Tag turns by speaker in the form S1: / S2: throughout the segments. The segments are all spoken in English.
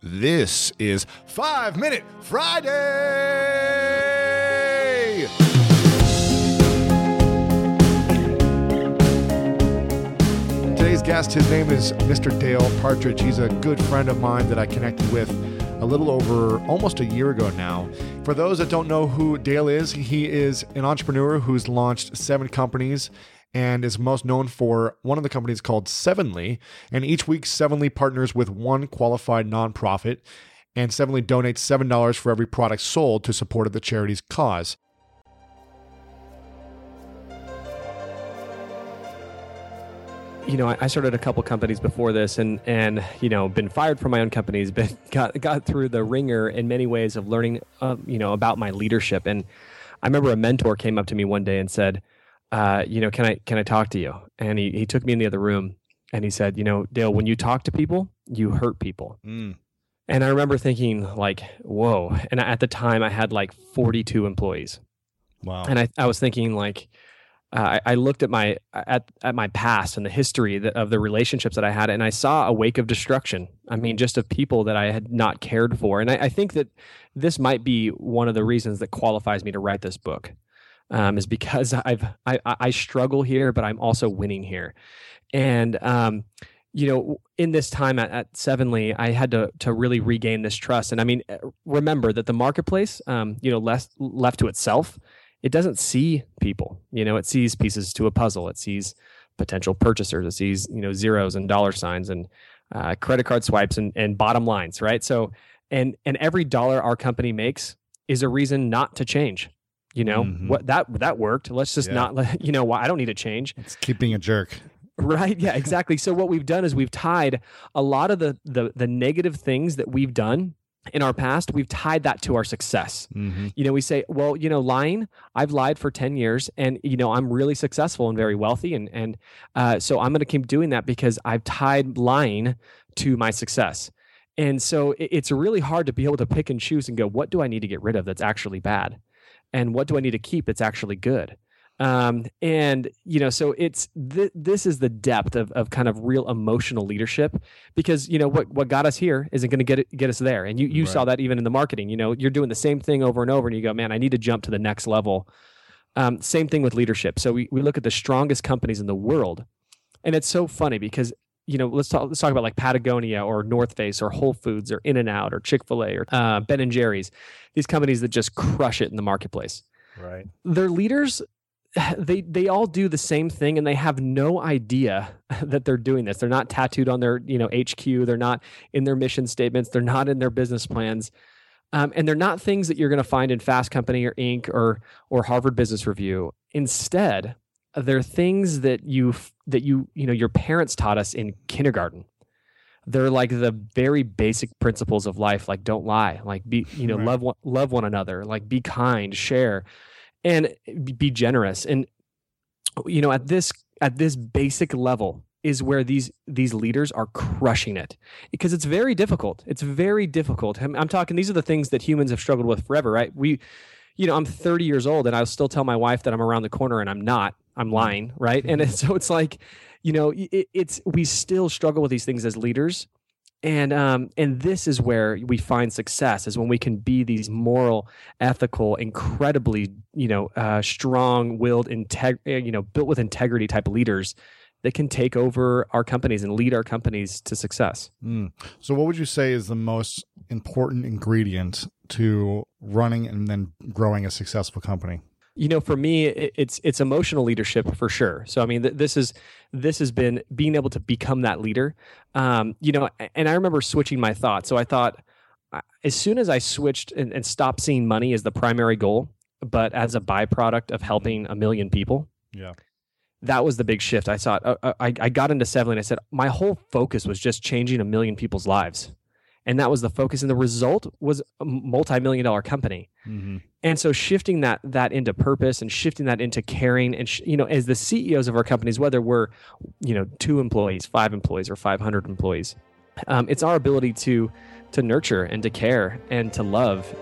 S1: This is Five Minute Friday. Today's guest, his name is Mr. Dale Partridge. He's a good friend of mine that I connected with a little over almost a year ago now. For those that don't know who Dale is, he is an entrepreneur who's launched seven companies and is most known for one of the companies called Sevenly. And each week, Sevenly partners with one qualified nonprofit, and Sevenly donates $7 for every product sold to support the charity's cause.
S2: you know, I, started a couple companies before this, and and you know, been fired from my own companies, but got got through the wringer in many ways of learning, uh, you know, about my leadership. And I remember a mentor came up to me one day and said, uh, "You know, can I can I talk to you?" And he he took me in the other room and he said, "You know, Dale, when you talk to people, you hurt people." Mm. And I remember thinking, like, "Whoa!" And at the time, I had like 42 employees.
S1: Wow.
S2: And I I was thinking like uh, I, I, looked at my at at my past and the history that, of the relationships that I had, and I saw a wake of destruction. I mean, just of people that I had not cared for, and I, I think that this might be one of the reasons that qualifies me to write this book, um, is because I've I, I struggle here, but I'm also winning here, and um, you know, in this time at, at Sevenly, I had to to really regain this trust. And I mean, uh, remember that the marketplace, um, you know, left left to itself it doesn't see people. You know, it sees pieces to a puzzle. It sees potential purchasers. It sees you know zeros and dollar signs and uh, credit card swipes and, and bottom lines, right? So, and and every dollar our company makes is a reason not to change. You know mm-hmm. what that that worked. Let's just yeah. not let you know. why I don't need to change.
S1: It's keeping a jerk.
S2: Right. Yeah. Exactly. so what we've done is we've tied a lot of the the the negative things that we've done in our past, we've tied that to our success. Mm-hmm. You know, we say, well, you know, lying, I've lied for 10 years and, you know, I'm really successful and very wealthy. And, and uh, so I'm going to keep doing that because I've tied lying to my success. And so it, it's really hard to be able to pick and choose and go, what do I need to get rid of that's actually bad? And what do I need to keep that's actually good? um, and you know so it's th- this is the depth of, of kind of real emotional leadership because you know what what got us here isn't going to get it, get us there and you you right. saw that even in the marketing you know you're doing the same thing over and over and you go man i need to jump to the next level um, same thing with leadership so we, we look at the strongest companies in the world and it's so funny because you know let's talk let's talk about like patagonia or north face or whole foods or in and out or chick-fil-a or uh, ben and jerry's these companies that just crush it in the marketplace.
S1: Right.
S2: Their leaders they they all do the same thing and they have no idea that they're doing this. They're not tattooed on their you know hq they're not in their mission statements. They're not in their business plans. Um, and they're not things that you're going to find in fast company or inc or or harvard business review. Instead they're things that you that you you know your parents taught us in kindergarten. They're like the very basic principles of life like don't lie like be you know right. love one, love one another like be kind share and be generous. And you know at this at this basic level is where these these leaders are crushing it because it's very difficult. It's very difficult. I'm, I'm, talking these are the things that humans have struggled with forever right? We you know i'm 30 years old and i'll still tell my wife that i'm around the corner and i'm not i'm lying right and so it's like you know it, it's we still struggle with these things as leaders and um, and this is where we find success is when we can be these moral, ethical, incredibly you know uh, strong-willed, integ- eh, you know built with integrity type leaders that can take over our companies and lead our companies to success.
S1: Mm. So, what would you say is the most important ingredient to running and then growing a successful company?
S2: You know for me it's it's emotional leadership for sure. So i mean th- this is this has been being able to become that leader. Um, you know and i remember switching my thoughts. So i thought as soon as i switched and, and stopped seeing money as the primary goal but as a byproduct of helping a million people
S1: yeah.
S2: that was the big shift. I thought uh, uh I, I got into seven and i said my whole focus was just changing a million people's lives and that was the focus and the result was a multi-million dollar company mm-hmm. and so shifting that that into purpose and shifting that into caring and sh- you know as the ceos of our companies whether we're you know two employees five employees or 500 employees um, it's our ability to to nurture and to care and to love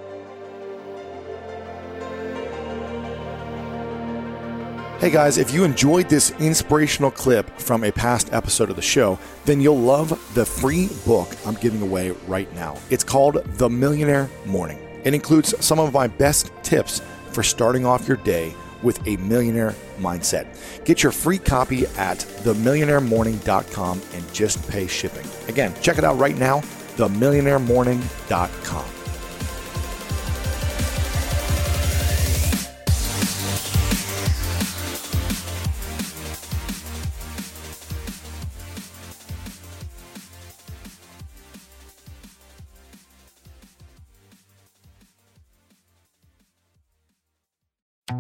S3: Hey guys, if you enjoyed this inspirational clip from a past episode of the show, then you'll love the free book I'm giving away right now. It's called The Millionaire Morning. It includes some of my best tips for starting off your day with a millionaire mindset. Get your free copy at themillionairemorning.com and just pay shipping. Again, check it out right now, themillionairemorning.com.